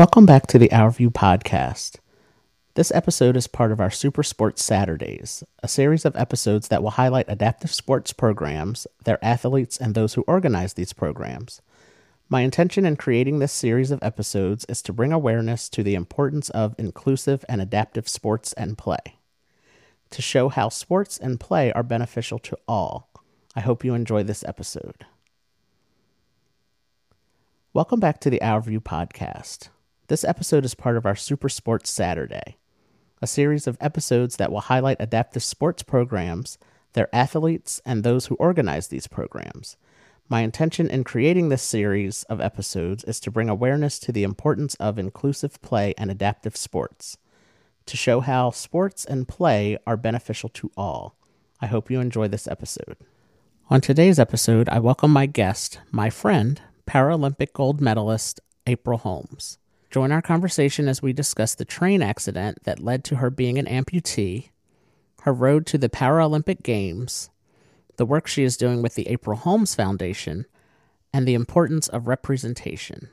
Welcome back to the Our View podcast. This episode is part of our Super Sports Saturdays, a series of episodes that will highlight adaptive sports programs, their athletes, and those who organize these programs. My intention in creating this series of episodes is to bring awareness to the importance of inclusive and adaptive sports and play, to show how sports and play are beneficial to all. I hope you enjoy this episode. Welcome back to the Our View podcast. This episode is part of our Super Sports Saturday, a series of episodes that will highlight adaptive sports programs, their athletes, and those who organize these programs. My intention in creating this series of episodes is to bring awareness to the importance of inclusive play and adaptive sports, to show how sports and play are beneficial to all. I hope you enjoy this episode. On today's episode, I welcome my guest, my friend, Paralympic gold medalist April Holmes. Join our conversation as we discuss the train accident that led to her being an amputee, her road to the Paralympic Games, the work she is doing with the April Holmes Foundation, and the importance of representation.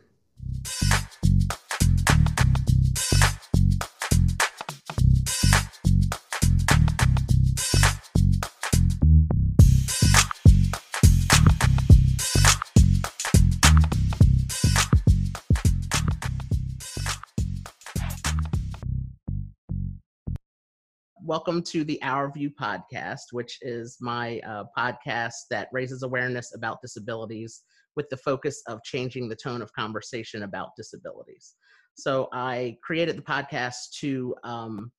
Welcome to the Our View podcast, which is my uh, podcast that raises awareness about disabilities with the focus of changing the tone of conversation about disabilities. So I created the podcast to um,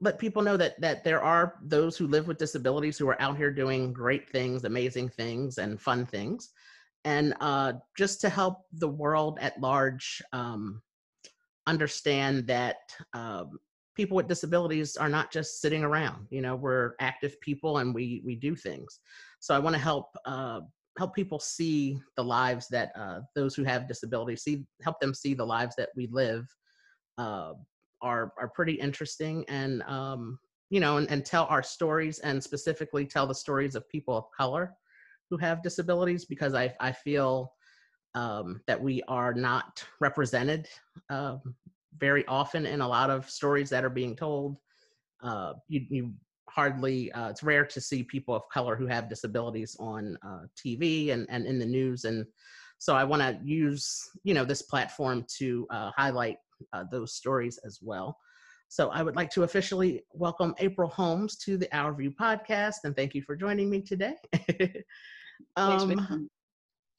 let people know that that there are those who live with disabilities who are out here doing great things, amazing things, and fun things, and uh, just to help the world at large um, understand that um, people with disabilities are not just sitting around you know we're active people and we we do things. So i want to help uh, help people see the lives that uh, those who have disabilities see help them see the lives that we live uh, are are pretty interesting and um, you know and, and tell our stories and specifically tell the stories of people of color who have disabilities because i i feel um, that we are not represented um, very often in a lot of stories that are being told. Uh, you, you hardly, uh, it's rare to see people of color who have disabilities on uh, TV and, and in the news. And so I want to use, you know, this platform to uh, highlight uh, those stories as well. So I would like to officially welcome April Holmes to the Our View podcast and thank you for joining me today. um,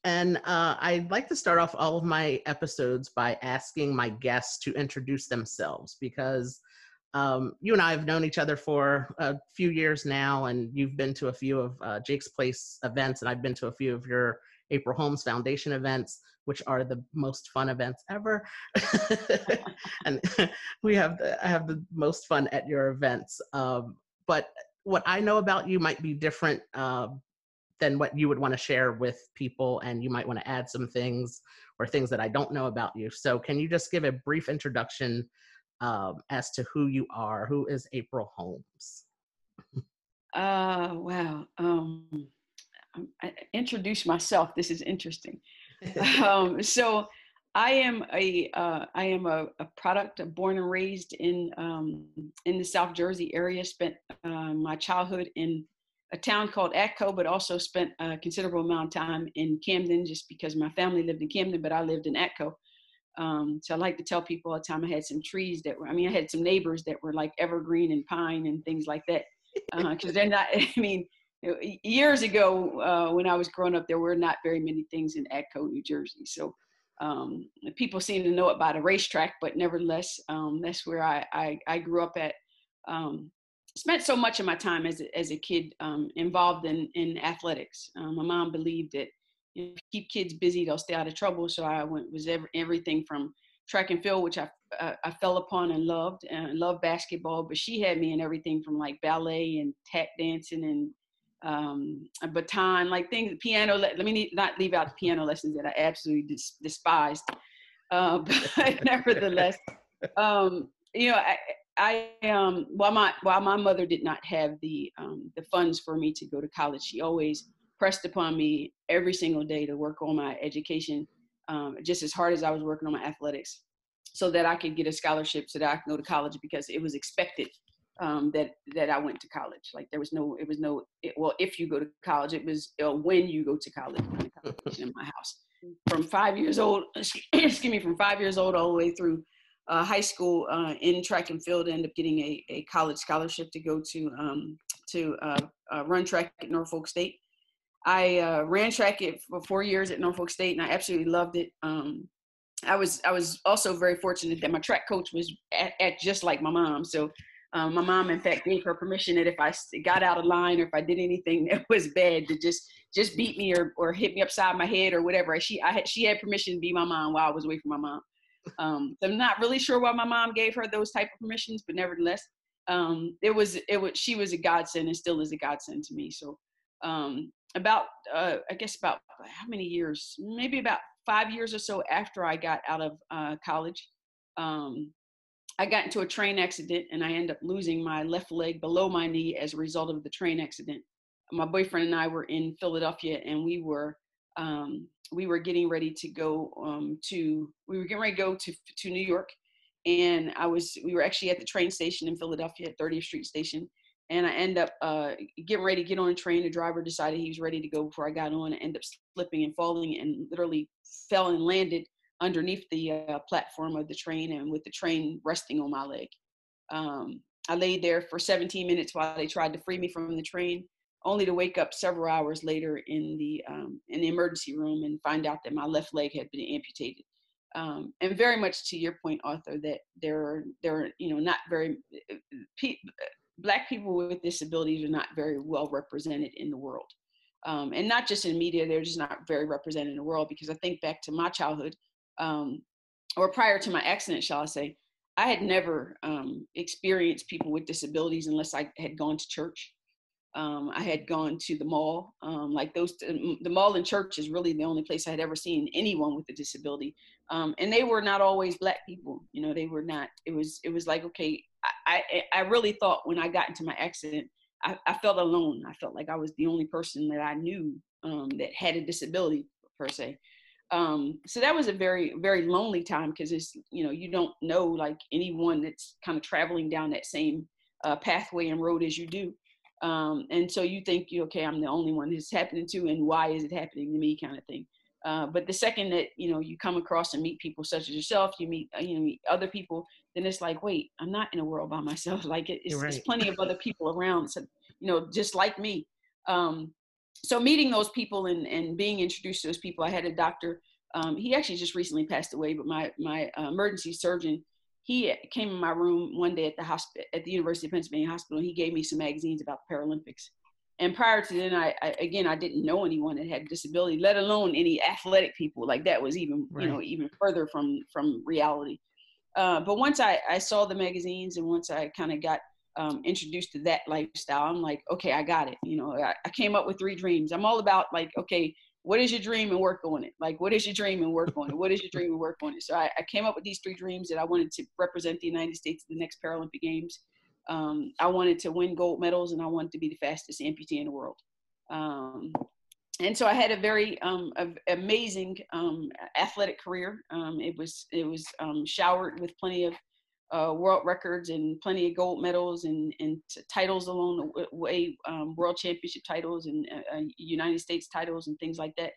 and uh, I'd like to start off all of my episodes by asking my guests to introduce themselves because um, you and I have known each other for a few years now, and you've been to a few of uh, Jake's Place events, and I've been to a few of your April Holmes Foundation events, which are the most fun events ever. and we have the, I have the most fun at your events. Um, but what I know about you might be different uh, than what you would want to share with people and you might want to add some things or things that i don't know about you. So can you just give a brief introduction um, as to who you are? Who is april holmes? Uh wow um I introduce myself this is interesting. Um so I am a uh, I am a, a, product born and raised in um, in the South Jersey area. Spent uh, my childhood in a town called Atco, but also spent a considerable amount of time in Camden just because my family lived in Camden, but I lived in Atco. Um, so I like to tell people all the time I had some trees that were, I mean, I had some neighbors that were like evergreen and pine and things like that. Because uh, they're not, I mean, years ago uh, when I was growing up, there were not very many things in Atco, New Jersey. So um, people seem to know it by the racetrack, but nevertheless, um, that's where I, I, I, grew up at. Um, spent so much of my time as a, as a kid um, involved in, in athletics. Um, my mom believed that you know, keep kids busy, they'll stay out of trouble. So I went was every, everything from track and field, which I uh, I fell upon and loved, and loved basketball. But she had me in everything from like ballet and tap dancing and um, a baton, like things, piano. Let, let me not leave out the piano lessons that I absolutely dis- despised. Uh, but nevertheless, um, you know, I, I um while my while my mother did not have the um, the funds for me to go to college, she always pressed upon me every single day to work on my education, um, just as hard as I was working on my athletics. so that I could get a scholarship so that I could go to college because it was expected um, that that I went to college. Like there was no, it was no. It, well, if you go to college, it was uh, when you go to college. in my house, from five years old, excuse me, from five years old all the way through uh, high school uh, in track and field. End up getting a, a college scholarship to go to um, to uh, uh, run track at Norfolk State. I uh, ran track it for four years at Norfolk State, and I absolutely loved it. Um, I was I was also very fortunate that my track coach was at, at just like my mom. So um, my mom, in fact, gave her permission that if I got out of line or if I did anything that was bad, to just just beat me or, or hit me upside my head or whatever. She I had she had permission to be my mom while I was away from my mom. Um, so I'm not really sure why my mom gave her those type of permissions, but nevertheless, um, it was it was she was a godsend and still is a godsend to me. So um, about uh, I guess about how many years? Maybe about five years or so after I got out of uh, college. Um, I got into a train accident and I ended up losing my left leg below my knee as a result of the train accident. My boyfriend and I were in Philadelphia and we were um, we were getting ready to go um, to we were getting ready to go to to New York, and I was we were actually at the train station in Philadelphia at 30th Street Station, and I end up uh, getting ready to get on a train. The driver decided he was ready to go before I got on. I ended up slipping and falling and literally fell and landed underneath the uh, platform of the train and with the train resting on my leg. Um, I laid there for 17 minutes while they tried to free me from the train, only to wake up several hours later in the um, in the emergency room and find out that my left leg had been amputated. Um, and very much to your point, Arthur, that there are there are you know not very pe- black people with disabilities are not very well represented in the world, um, and not just in media. They're just not very represented in the world because I think back to my childhood um, or prior to my accident, shall I say, I had never um, experienced people with disabilities unless I had gone to church. Um, I had gone to the mall. Um, like those, the mall and church is really the only place I had ever seen anyone with a disability. Um, and they were not always black people. You know, they were not. It was. It was like okay. I I, I really thought when I got into my accident, I, I, felt alone. I felt like I was the only person that I knew um, that had a disability per se um, so that was a very very lonely time because it's you know you don't know like anyone that's kind of traveling down that same uh, pathway and road as you do um, and so you think okay i'm the only one this happening to and why is it happening to me kind of thing uh, but the second that you know you come across and meet people such as yourself you meet uh, you know meet other people then it's like wait i'm not in a world by myself like it, it's, right. there's plenty of other people around so, you know just like me um, so meeting those people and, and being introduced to those people, I had a doctor. Um, he actually just recently passed away, but my my uh, emergency surgeon, he came in my room one day at the hospital at the University of Pennsylvania Hospital. And he gave me some magazines about the Paralympics. And prior to then, I, I again I didn't know anyone that had a disability, let alone any athletic people. Like that was even right. you know even further from from reality. Uh, but once I, I saw the magazines and once I kind of got um, introduced to that lifestyle, I'm like, okay, I got it. You know, I, I, came up with three dreams. I'm all about like, okay, what is your dream and work on it? Like, what is your dream and work on it? What is your dream and work on it? So I, I came up with these three dreams that I wanted to represent the United States at the next Paralympic Games. Um, I wanted to win gold medals and I wanted to be the fastest amputee in the world. Um, and so I had a very um, a, amazing um, athletic career. Um, it was it was um, showered with plenty of uh, world records and plenty of gold medals and, and titles along the way, um, world championship titles and uh, uh, United States titles and things like that.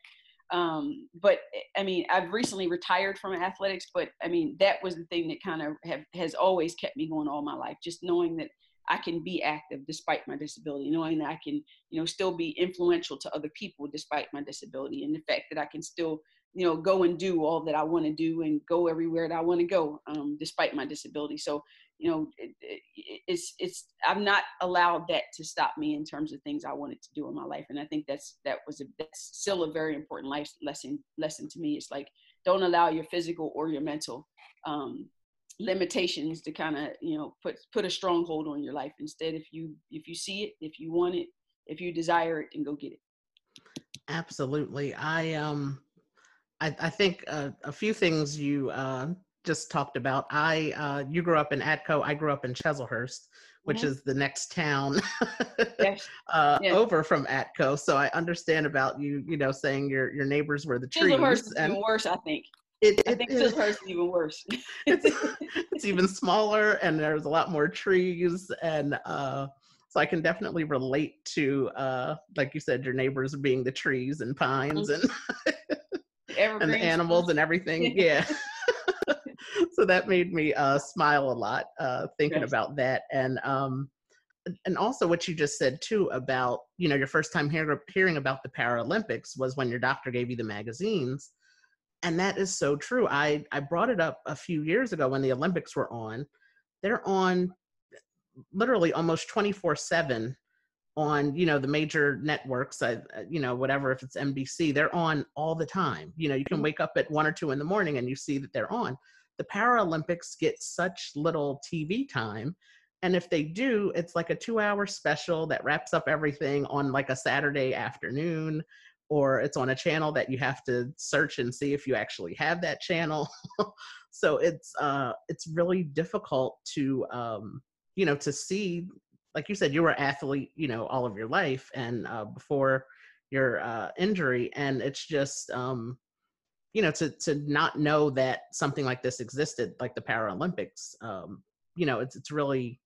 Um, but I mean, I've recently retired from athletics, but I mean, that was the thing that kind of has always kept me going all my life, just knowing that I can be active despite my disability, knowing that I can, you know, still be influential to other people despite my disability, and the fact that I can still you know go and do all that i want to do and go everywhere that i want to go um, despite my disability. So you know it, it, it's it's i've not allowed that to stop me in terms of things i wanted to do in my life. And i think that's that was a that's still a very important life lesson lesson to me. It's like don't allow your physical or your mental um, limitations to kind of you know put put a stronghold on your life. Instead if you if you see it if you want it if you desire it and go get it. Absolutely. I um I, I think uh, a few things you uh, just talked about. I uh, you grew up in Atco. I grew up in Chesilhurst, which mm-hmm. is the next town yes. uh, yes. over from Atco. So I understand about you. You know, saying your your neighbors were the trees. Chesilhurst is and, worse, I think. It, it, I think it, hers is even worse. it's, it's even smaller, and there's a lot more trees, and uh, so I can definitely relate to, uh, like you said, your neighbors being the trees and pines mm-hmm. and and the animals and everything. Yeah. so that made me uh, smile a lot uh, thinking yes. about that, and um, and also what you just said too about you know your first time hear, hearing about the Paralympics was when your doctor gave you the magazines, and that is so true. I I brought it up a few years ago when the Olympics were on. They're on literally almost 24 7 on you know the major networks uh, you know whatever if it's nbc they're on all the time. You know you can mm-hmm. wake up at one or two in the morning and you see that they're on. The paralympics get such little tv time and if they do it's like a two hour special that wraps up everything on like a saturday afternoon or it's on a channel that you have to search and see if you actually have that channel. So it's uh it's really difficult to um you know to see like you said you were an athlete you know all of your life and uh, before your uh, injury and it's just um you know to to not know that something like this existed like the paralympics um you know it's it's really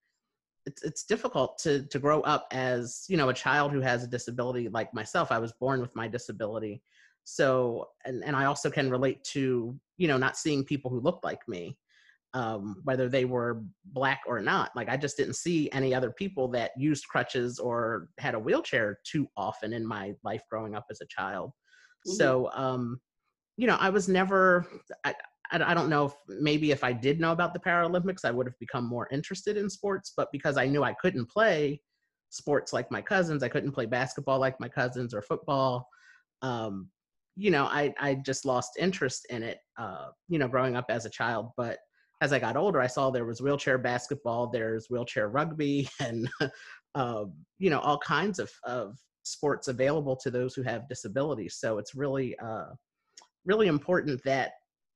it's it's difficult to to grow up as you know a child who has a disability like myself. I was born with my disability. So and and i also can relate to you know not seeing people who look like me um, whether they were black or not. Like I just didn't see any other people that used crutches or had a wheelchair too often in my life growing up as a child. Mm-hmm. So, um, you know, I was never. I, I, I don't know if maybe if I did know about the Paralympics, I would have become more interested in sports. But because I knew I couldn't play sports like my cousins, I couldn't play basketball like my cousins or football. Um, you know, I I just lost interest in it. Uh, you know, growing up as a child, but as I got older, I saw there was wheelchair basketball, there's wheelchair rugby, and uh, you know all kinds of, of sports available to those who have disabilities. So it's really uh, really important that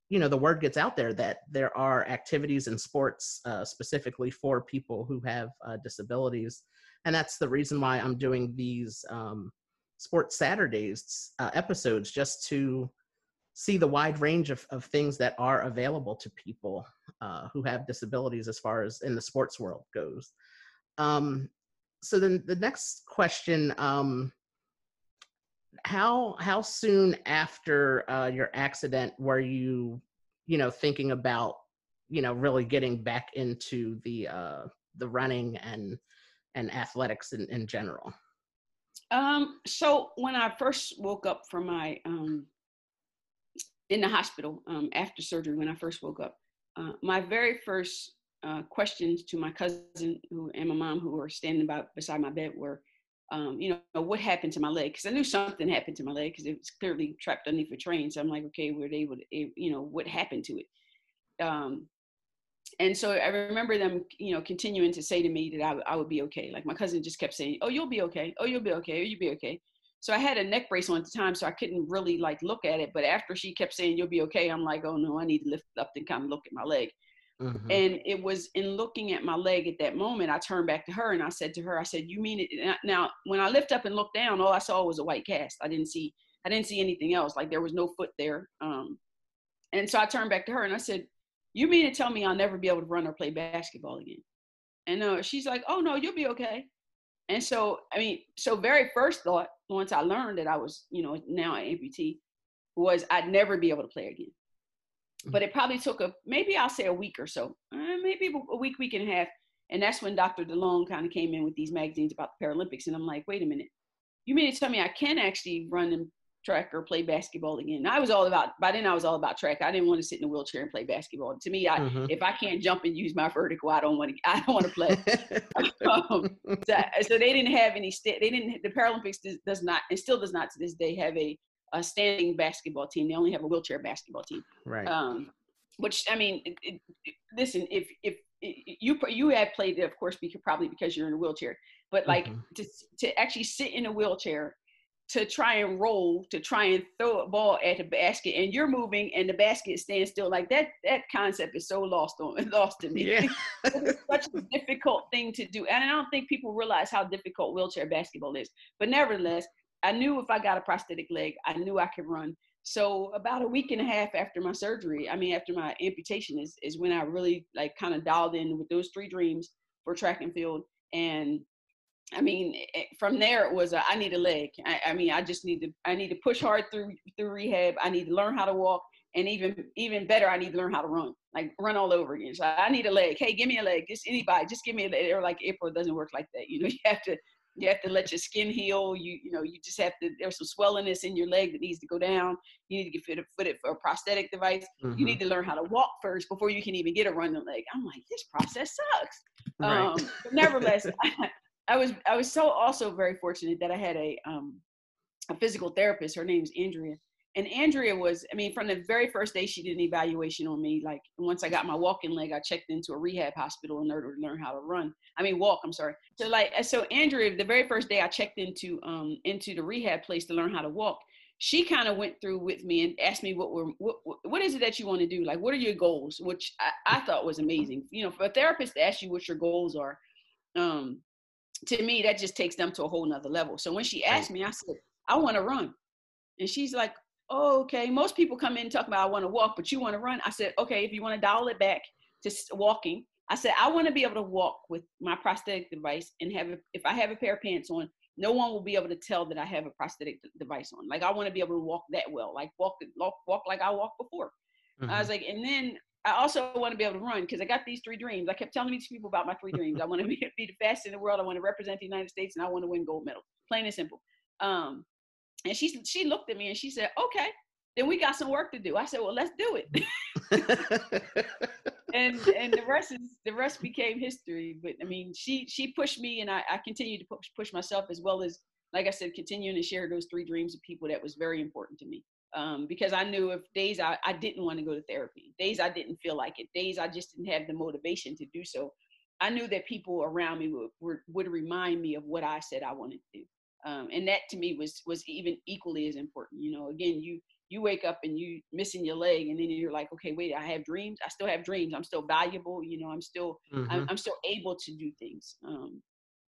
you know the word gets out there that there are activities and sports uh, specifically for people who have uh, disabilities, and that's the reason why I'm doing these um, sports Saturdays uh, episodes just to see the wide range of, of things that are available to people uh, who have disabilities as far as in the sports world goes. Um, so then the next question, um, how how soon after uh, your accident were you, you know, thinking about, you know, really getting back into the uh, the running and and athletics in, in general? Um, so when I first woke up from my um, in the hospital um, after surgery when I first woke up. Uh, my very first uh, questions to my cousin who, and my mom, who were standing by beside my bed, were, um, you know, what happened to my leg? Because I knew something happened to my leg because it was clearly trapped underneath a train. So I'm like, okay, were they able to, you know, what happened to it? Um, and so I remember them, you know, continuing to say to me that I, I would be okay. Like my cousin just kept saying, "Oh, you'll be okay. Oh, you'll be okay. Oh, you'll be okay." So I had a neck brace on at the time, so I couldn't really like look at it. But after she kept saying you'll be okay, I'm like, oh no, I need to lift up and kind of look at my leg. Mm-hmm. And it was in looking at my leg at that moment, I turned back to her and I said to her, I said, "You mean it?" Now, when I lift up and look down, all I saw was a white cast. I didn't see, I didn't see anything else. Like there was no foot there. Um, and so I turned back to her and I said, "You mean to tell me I'll never be able to run or play basketball again?" And uh, she's like, "Oh no, you'll be okay." And so, I mean, so very first thought once I learned that I was, you know, now an amputee, was I'd never be able to play again. But it probably took a maybe I'll say a week or so, uh, maybe a week, week and a half, and that's when Dr. DeLong kind of came in with these magazines about the Paralympics, and I'm like, wait a minute, you mean to tell me I can actually run and track or play basketball again. I was all about by then I was all about track. I didn't want to sit in a wheelchair and play basketball. To me, I mm-hmm. if I can't jump and use my vertical, I don't want to I don't want to play. um, so, so, they didn't have any st- they didn't the Paralympics does, does, not and still does not to this day have a, a standing basketball team. They only have a wheelchair basketball team. Right. Um, which I mean, it, it, listen, if if you you have played it, of course, because probably because you're in a wheelchair, but like mm-hmm. to to actually sit in a wheelchair to try and roll to try and throw a ball at a basket and you're moving and the basket stands still like that that concept is so lost on lost to me yeah. it's such a difficult thing to do and i don't think people realize how difficult wheelchair basketball is but nevertheless i knew if i got a prosthetic leg i knew i could run so about a week and a half after my surgery, I mean, after my amputation is, is when I really like kind of dialed in with those three dreams for track and field. And I mean, from there it was a, I need a leg. I, I, mean, I just need to I need to push hard through through rehab. I need to learn how to walk, and even even better, I need to learn how to run, like run all over again. So I need a leg. Hey, give me a leg. Just anybody, just give me a leg. Or like April, it doesn't work like that. You know, you have to you have to let your skin heal. You you know you just have to. There's some swellingness in your leg that needs to go down. You need to get fitted fitted for a prosthetic device. Mm-hmm. You need to learn how to walk first before you can even get a running leg. I'm like, this process sucks. Right. Um, but nevertheless, I, I, was I was so also very fortunate that I had a um, a physical therapist. Her name's Andrea, and Andrea was, I mean, from the very first day she did an evaluation on me, like once I got my walking leg, I checked into a rehab hospital in order to learn how to run. I mean, walk, I'm sorry. So like, so Andrea, the very first day I checked into, um, into the rehab place to learn how to walk, she kind of went through with me and asked me what were, what, what is it that you want to do? Like, what are your goals? Which I, I thought was amazing. You know, for a therapist to ask you what your goals are, um, to me, that just takes them to a whole nother level. So when she asked me, I said, I want to run. And she's like, oh, okay. Most people come in talking about I want to walk, but you want to run. I said, okay, if you want to dial it back to walking, I said I want to be able to walk with my prosthetic device and have a, if I have a pair of pants on, no one will be able to tell that I have a prosthetic device on. Like I want to be able to walk that well, like walk walk, walk like I walked before. Mm-hmm. I was like, and then I also want to be able to run because I got these three dreams. I kept telling these people about my three dreams. I want to be, be the fastest in the world. I want to represent the United States, and I want to win gold medal. Plain and simple. Um, and she she looked at me and she said, "Okay, then we got some work to do." I said, "Well, let's do it." and and the rest is the rest became history. But I mean, she she pushed me, and I I continued to push push myself as well as like I said, continuing to share those three dreams with people that was very important to me. Um, because I knew if days I, I didn't want to go to therapy, days I didn't feel like it, days I just didn't have the motivation to do so, I knew that people around me would, would, would remind me of what I said I wanted to do um, and that to me was was even equally as important you know again you you wake up and you missing your leg and then you're like okay wait i have dreams i still have dreams i'm still valuable you know i'm still mm-hmm. I'm, I'm, still able to do things um,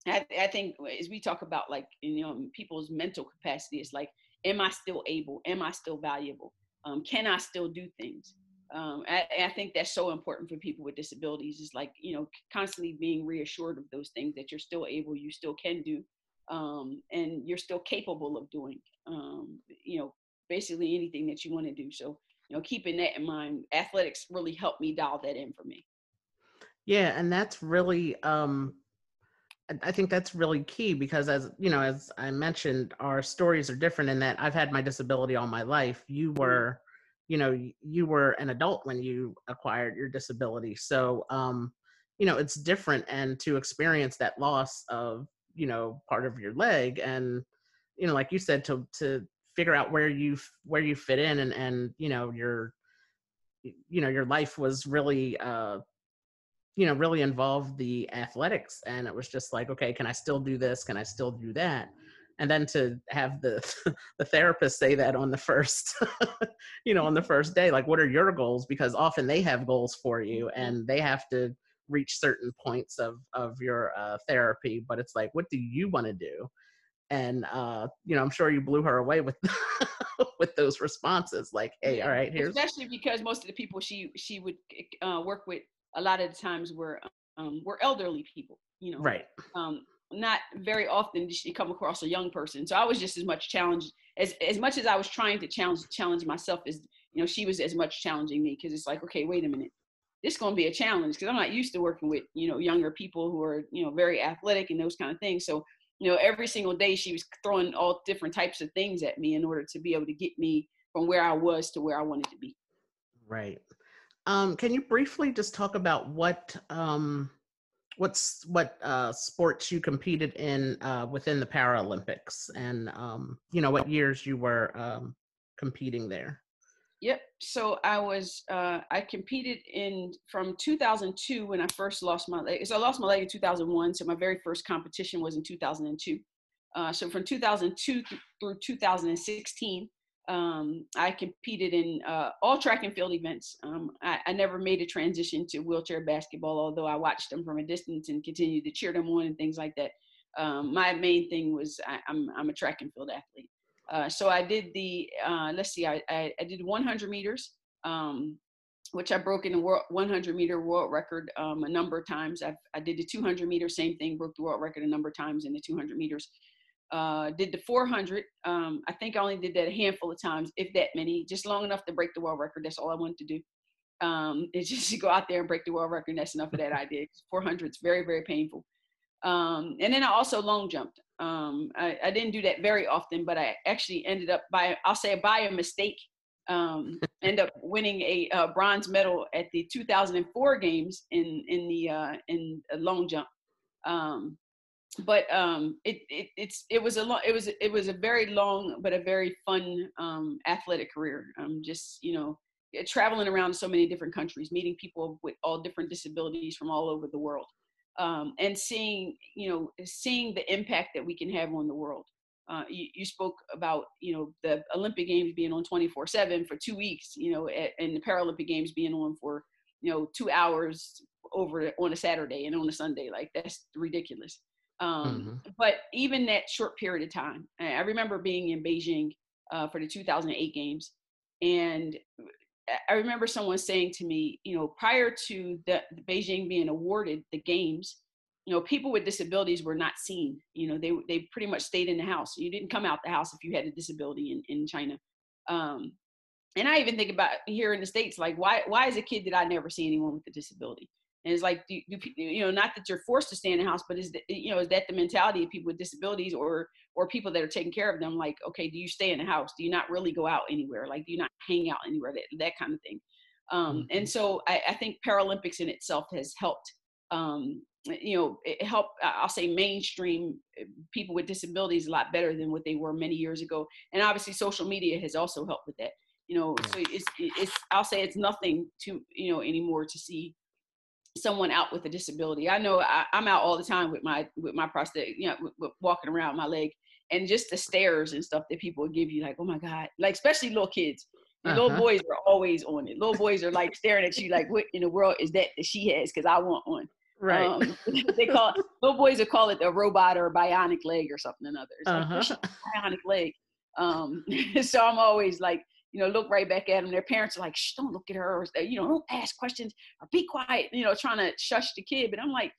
I, I think as we talk about like you know people's mental capacity it's like am i still able am i still valuable um, can i still do things um, I, I, think that's so important for people with disabilities is like you know constantly being reassured of those things that you're still able you still can do um, and you're still capable of doing, um, you know, basically anything that you want to do. So, you know, keeping that in mind, athletics really helped me dial that in for me. Yeah, and that's really, um, I think that's really key because, as you know, as I mentioned, our stories are different in that I've had my disability all my life. You mm-hmm. were, you know, you were an adult when you acquired your disability, so um, you know, it's different. And to experience that loss of you know part of your leg and you know like you said to to figure out where you where you fit in and and you know your you know your life was really uh you know really involved the athletics and it was just like okay can i still do this? Can i still do that? And then to have the the therapist say that on the first you know on the first day like what are your goals? Because often they have goals for you mm-hmm. and they have to reach certain points of of your uh, therapy but it's like what do you want to do? And uh you know i'm sure you blew her away with with those responses like hey all right here's especially because most of the people she she would uh, work with a lot of the times were um were elderly people you know right um not very often did she come across a young person so i was just as much challenged as as much as i was trying to challenge challenge myself as you know she was as much challenging me because it's like okay wait a minute it's going to be a challenge because I'm not used to working with you know younger people who are you know very athletic and those kind of things. So you know every single day she was throwing all different types of things at me in order to be able to get me from where I was to where I wanted to be. Right. Um, can you briefly just talk about what um, what's what uh, sports you competed in uh, within the Paralympics, and um, you know what years you were um, competing there? Yep. So I was uh, I competed in from 2002 when I first lost my leg. So I lost my leg in 2001. So my very first competition was in 2002. Uh, so from 2002 through 2016, um, I competed in uh, all track and field events. Um, I, I, never made a transition to wheelchair basketball, although I watched them from a distance and continued to cheer them on and things like that. Um, my main thing was I, I'm, I'm a track and field athlete. Uh, so I did the uh, let's see, I, I, I did 100 meters, um, which I broke in the world 100 meter world record um, a number of times. I've, I did the 200 meter, same thing, broke the world record a number of times in the 200 meters. Uh, did the 400. Um, I think I only did that a handful of times, if that many, just long enough to break the world record. That's all I wanted to do. Um, it's just to go out there and break the world record. That's enough of that I did. 400 is very, very painful. Um, and then I also long jumped. Um, I, I, didn't do that very often, but I actually ended up by, I'll say by a mistake, um, end up winning a, a, bronze medal at the 2004 games in, in the, uh, in a long jump. Um, but um, it, it, it's, it was a it was, it was a very long, but a very fun um, athletic career. Um, just, you know, traveling around so many different countries, meeting people with all different disabilities from all over the world um, and seeing you know seeing the impact that we can have on the world. Uh, you, you, spoke about you know the olympic games being on 24 7 for two weeks you know at, and the paralympic games being on for you know two hours over on a saturday and on a sunday. Like that's ridiculous um, mm-hmm. but even that short period of time i remember being in beijing uh, for the 2008 games and I remember someone saying to me, you know, prior to the, the, Beijing being awarded the games, you know, people with disabilities were not seen. You know, they they pretty much stayed in the house. You didn't come out the house if you had a disability in in China. Um, and I even think about here in the states, like why why as a kid did I never see anyone with a disability? And it's like, do, do, you know, not that you're forced to stay in the house, but is that, you know, is that the mentality of people with disabilities or, or people that are taking care of them? Like, okay, do you stay in the house? Do you not really go out anywhere? Like, do you not hang out anywhere? That, that kind of thing. Um, mm-hmm. And so I, I, think Paralympics in itself has helped, um, you know, it helped, I'll say mainstream uh, people with disabilities a lot better than what they were many years ago. And obviously social media has also helped with that you know so it's it's i'll say it's nothing to you know anymore to see someone out with a disability. I know I, am out all the time with my with my prosthetic, you know, with, with walking around my leg, and just the stares and stuff that people give you, like, oh my god, like especially little kids. Uh-huh. Little boys are always on it. Little boys are like staring at you, like, what in the world is that that she has? Because I want one. Right. Um, they call it, little boys will call it a robot or a bionic leg or something another. It's uh-huh. like bionic leg. Um, so I'm always like you know, look right back at them. Their parents are like, Shh, don't look at her, or you know, don't ask questions or be quiet, you know, trying to shush the kid. But I'm like,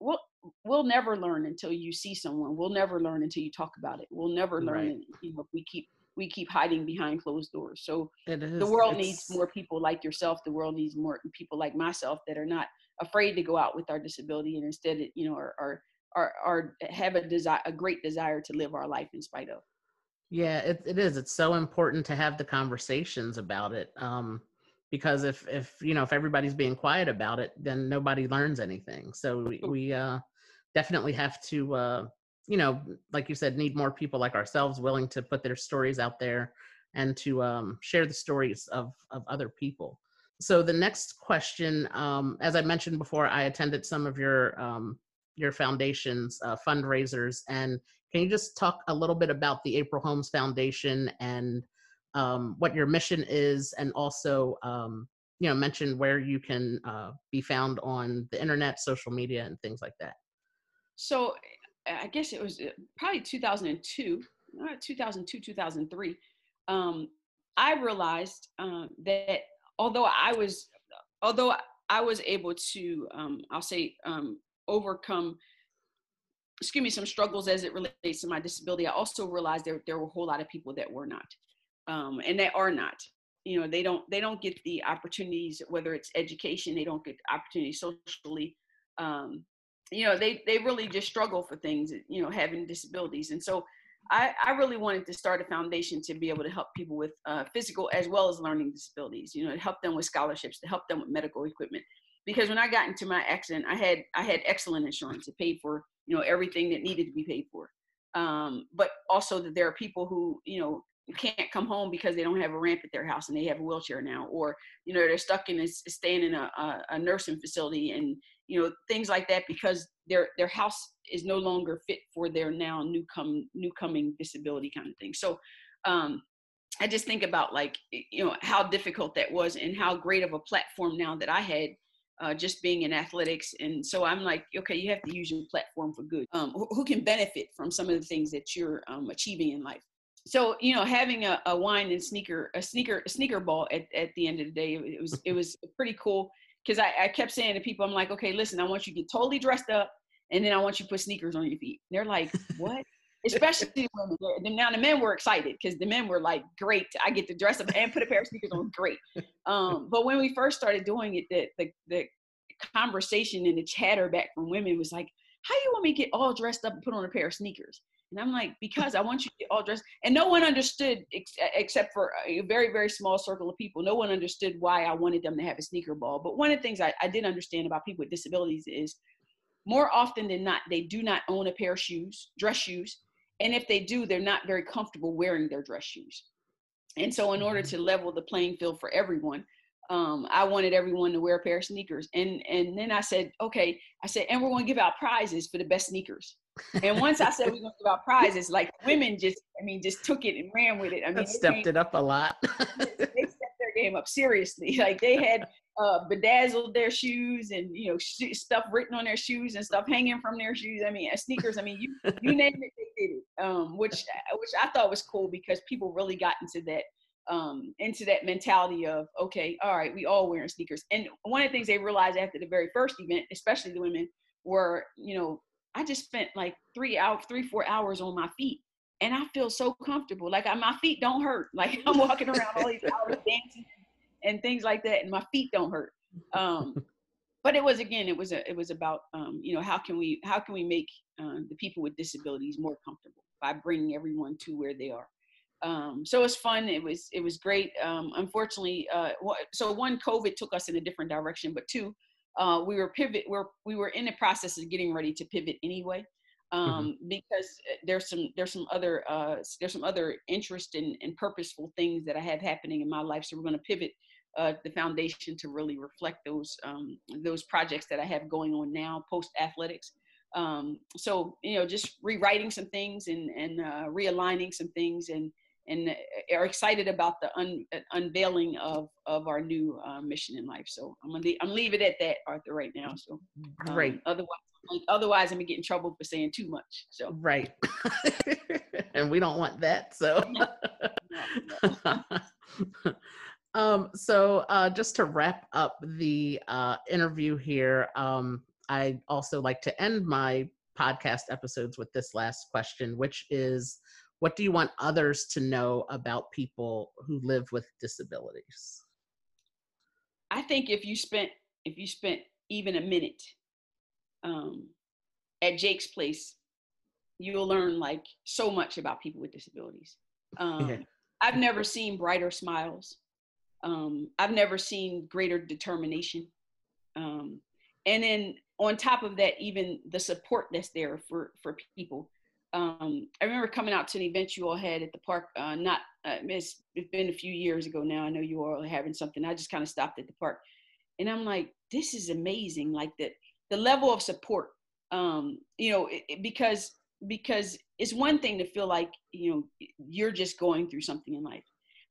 we'll we'll never learn until you see someone. We'll never learn until you talk about it. We'll never learn, right. you know, if we keep we keep hiding behind closed doors. So the world needs more people like yourself. The world needs more people like myself that are not afraid to go out with our disability and instead, you know, are are are, are have a desire, a great desire to live our life in spite of. Yeah, it, it is. It's so important to have the conversations about it. Um, because if if you know if everybody's being quiet about it, then nobody learns anything. So we, we uh, definitely have to uh, you know, like you said, need more people like ourselves willing to put their stories out there and to um, share the stories of of other people. So the next question, um, as I mentioned before, I attended some of your um, your foundation's uh, fundraisers, and can you just talk a little bit about the April Holmes Foundation and um, what your mission is, and also um, you know mention where you can uh, be found on the internet, social media, and things like that. So I guess it was uh, probably 2002, uh, 2002, 2003. Um, I realized uh, that although I was, although I was able to, um, I'll say, um, overcome excuse me, some struggles as it relates to my disability, I also realized there there were a whole lot of people that were not, um, and they are not. You know, they don't they don't get the opportunities, whether it's education, they don't get opportunities socially. Um, you know, they they really just struggle for things. You know, having disabilities, and so I, I really wanted to start a foundation to be able to help people with uh, physical as well as learning disabilities. You know, to help them with scholarships, to help them with medical equipment. Because when I got into my accident, I had I had excellent insurance. It paid for you know everything that needed to be paid for. Um, but also that there are people who you know can't come home because they don't have a ramp at their house and they have a wheelchair now or you know they're stuck in a, staying in a, a, nursing facility and you know things like that because their their house is no longer fit for their now new come new coming disability kind of thing. So um i just think about like you know how difficult that was and how great of a platform now that i had uh, just being in athletics. And so I'm like, okay, you have to use your platform for good. Um, who, who, can benefit from some of the things that you're um, achieving in life? so you know having a, a wine and sneaker a sneaker a sneaker ball at, at the end of the day it was it was pretty cool because I, I kept saying to people i'm like okay listen i want you to get totally dressed up and then i want you to put sneakers on your feet and they're like what especially women now the men were excited because the men were like great i get to dress up and put a pair of sneakers on great um, but when we first started doing it the, the, the conversation and the chatter back from women was like how you want me to get all dressed up and put on a pair of sneakers and I'm like, because I want you to get all dressed. And no one understood, ex- except for a very, very small circle of people, no one understood why I wanted them to have a sneaker ball. But one of the things I, I did understand about people with disabilities is more often than not, they do not own a pair of shoes, dress shoes. And if they do, they're not very comfortable wearing their dress shoes. And so, in order mm-hmm. to level the playing field for everyone, um, I wanted everyone to wear a pair of sneakers. And and then I said, okay, I said, and we're going to give out prizes for the best sneakers. And once I said we're going to give out prizes, like women just, I mean, just took it and ran with it. I mean, stepped came, it up a lot. they stepped their game up seriously. Like they had uh, bedazzled their shoes and you know sh- stuff written on their shoes and stuff hanging from their shoes. I mean, uh, sneakers. I mean, you you name it, they did it. Um, which which I thought was cool because people really got into that um, into that mentality of okay, all right, we all wearing sneakers. And one of the things they realized after the very first event, especially the women, were you know I just spent like three out three four hours on my feet, and I feel so comfortable. Like I, my feet don't hurt. Like I'm walking around all these hours dancing and things like that, and my feet don't hurt. Um, but it was again, it was a, it was about um, you know how can we how can we make uh, the people with disabilities more comfortable by bringing everyone to where they are um, so it was fun. It was it was great. Um, unfortunately, uh, so one, COVID took us in a different direction, but two, uh, we were pivot. We're we were in the process of getting ready to pivot anyway. Um, mm-hmm. because uh, there's some there's some other uh, there's some other interest and, and purposeful things that I have happening in my life. So we're going to pivot uh, the foundation to really reflect those um, those projects that I have going on now post athletics. Um, so you know, just rewriting some things and and uh, realigning some things and and are excited about the un, unveiling of of our new uh, mission in life. So I'm gonna I'm leave it at that, Arthur, right now. So um, great. Otherwise, like, otherwise, I'm gonna get in trouble for saying too much. So right, and we don't want that. So. um, so uh, just to wrap up the uh, interview here, um, I also like to end my podcast episodes with this last question, which is what do you want others to know about people who live with disabilities i think if you spent if you spent even a minute um, at jake's place you'll learn like so much about people with disabilities um, yeah. i've never seen brighter smiles um, i've never seen greater determination um, and then on top of that even the support that's there for for people um, I remember coming out to an event you all had at the park. Uh, not uh, it's, it's been a few years ago now. I know you all are having something. I just kind of stopped at the park, and I'm like, this is amazing. Like that, the level of support. Um, you know, it, it, because because it's one thing to feel like you know you're just going through something in life,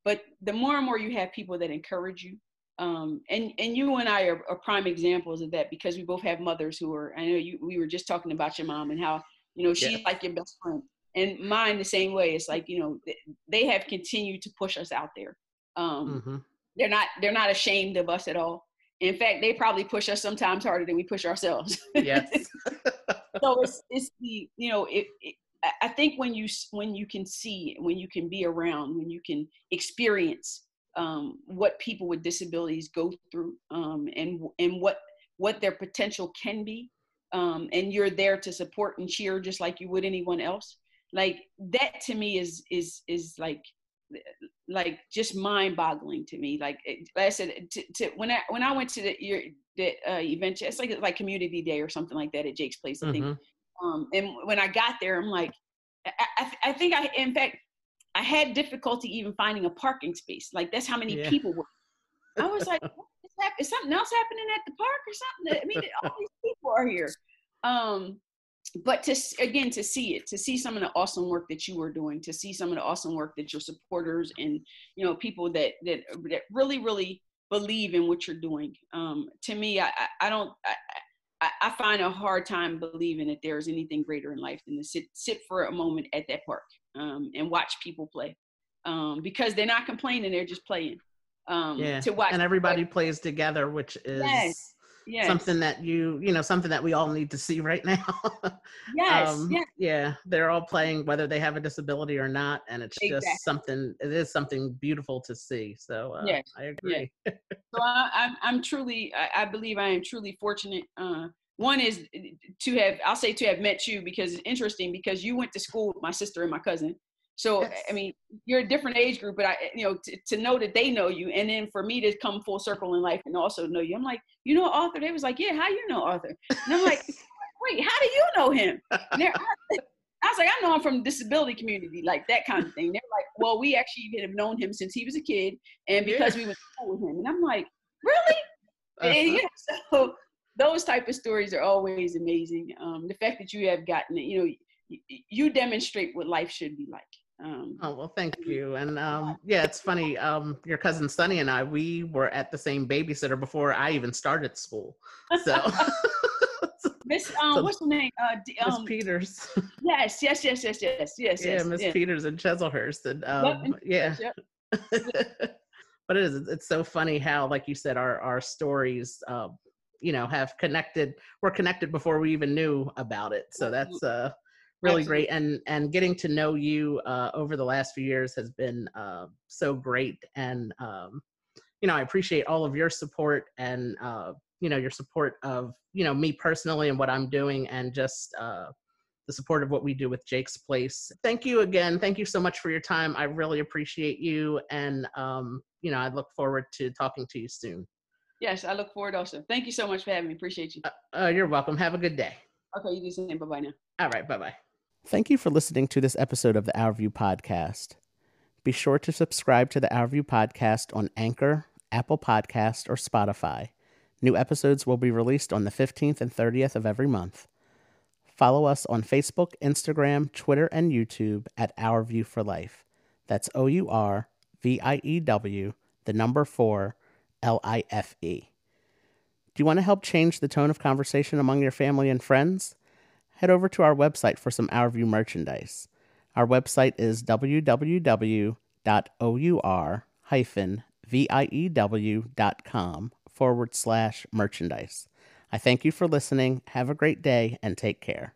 but the more and more you have people that encourage you, um, and and you and I are, are prime examples of that because we both have mothers who are. I know you. We were just talking about your mom and how you know, she's yeah. like your best friend. And mine the same way. It's like, you know, they have continued to push us out there. Um, mm-hmm. They're not they're not ashamed of us at all. In fact, they probably push us sometimes harder than we push ourselves. Yes. so it's it's the you know it, it, I think when you when you can see when you can be around when you can experience um, what people with disabilities go through um, and and what what their potential can be um, and you're there to support and cheer just like you would anyone else like that to me is is is like like just mind boggling to me like, like i said to, to, when i when i went to the your the uh, event it's like like community day or something like that at jake's place i think mm-hmm. um and when i got there i'm like I, I, I think i in fact i had difficulty even finding a parking space like that's how many yeah. people were i was like is something else happening at the park or something? I mean, all these people are here. Um, but to again to see it, to see some of the awesome work that you are doing, to see some of the awesome work that your supporters and you know people that that that really really believe in what you're doing. Um, to me, I I, don't. I, I, find a hard time believing that there is anything greater in life than to sit sit for a moment at that park um, and watch people play um, because they're not complaining; they're just playing. Um, yeah, to watch and everybody plays together, which is yes. Yes. something that you you know something that we all need to see right now. yes, um, yes, yeah, they're all playing whether they have a disability or not, and it's exactly. just something. It is something beautiful to see. So uh, yes. I agree. Yes. so I, I'm I'm truly I, I, believe I am truly fortunate. Uh, one is to have I'll say to have met you because it's interesting because you went to school with my sister and my cousin. So yes. I mean, you're a different age group, but I, you know, t- to know that they know you, and then for me to come full circle in life and also know you, I'm like, you know, Arthur. They was like, yeah, how you know Arthur? And I'm like, wait, how do you know him? I, was like, I know him from the disability community, like that kind of thing. They're like, well, we actually have known him since he was a kid, and because yeah. we went to school with him. And I'm like, really? Uh-huh. And, yeah, so those type of stories are always amazing. Um, the fact that you have gotten, it, you know, you, you demonstrate what life should be like. Um, oh well, thank you. And um, yeah, it's funny. Um, your cousin Sunny and I, we were at the same babysitter before I even started school. So, Miss, um, so, what's her name? Uh, Miss um, Peters. Yes, yes, yes, yes, yes, yes. Yeah, Miss yes. Peters in Chesilhurst, and um, yep. yeah. Yep. but it is. It's so funny how, like you said, our our stories, uh, you know, have connected. We're connected before we even knew about it. So that's uh really Absolutely. great and and getting to know you uh, over the last few years has been uh, so great and um, you know i appreciate all of your support and uh, you know your support of you know me personally and what i'm doing and just uh, the support of what we do with jake's place. Thank you again. Thank you so much for your time. I really appreciate you and um, you know i look forward to talking to you soon. Yes i look forward also. Thank you so much for having me. Appreciate you. Uh, uh, you're welcome. Have a good day. Okay you do the same. Bye-bye now. All right bye-bye Thank you for listening to this episode of the Our View Podcast. Be sure to subscribe to the Our View Podcast on Anchor, Apple Podcast, or Spotify. New episodes will be released on the 15th and 30th of every month. Follow us on Facebook, Instagram, Twitter, and YouTube at Our View for Life. That's O U R V I E W, the number four, L I F E. Do you want to help change the tone of conversation among your family and friends? Head over to our website for some Our View merchandise. Our website is www.our-view.com forward slash merchandise. I thank you for listening. Have a great day and take care.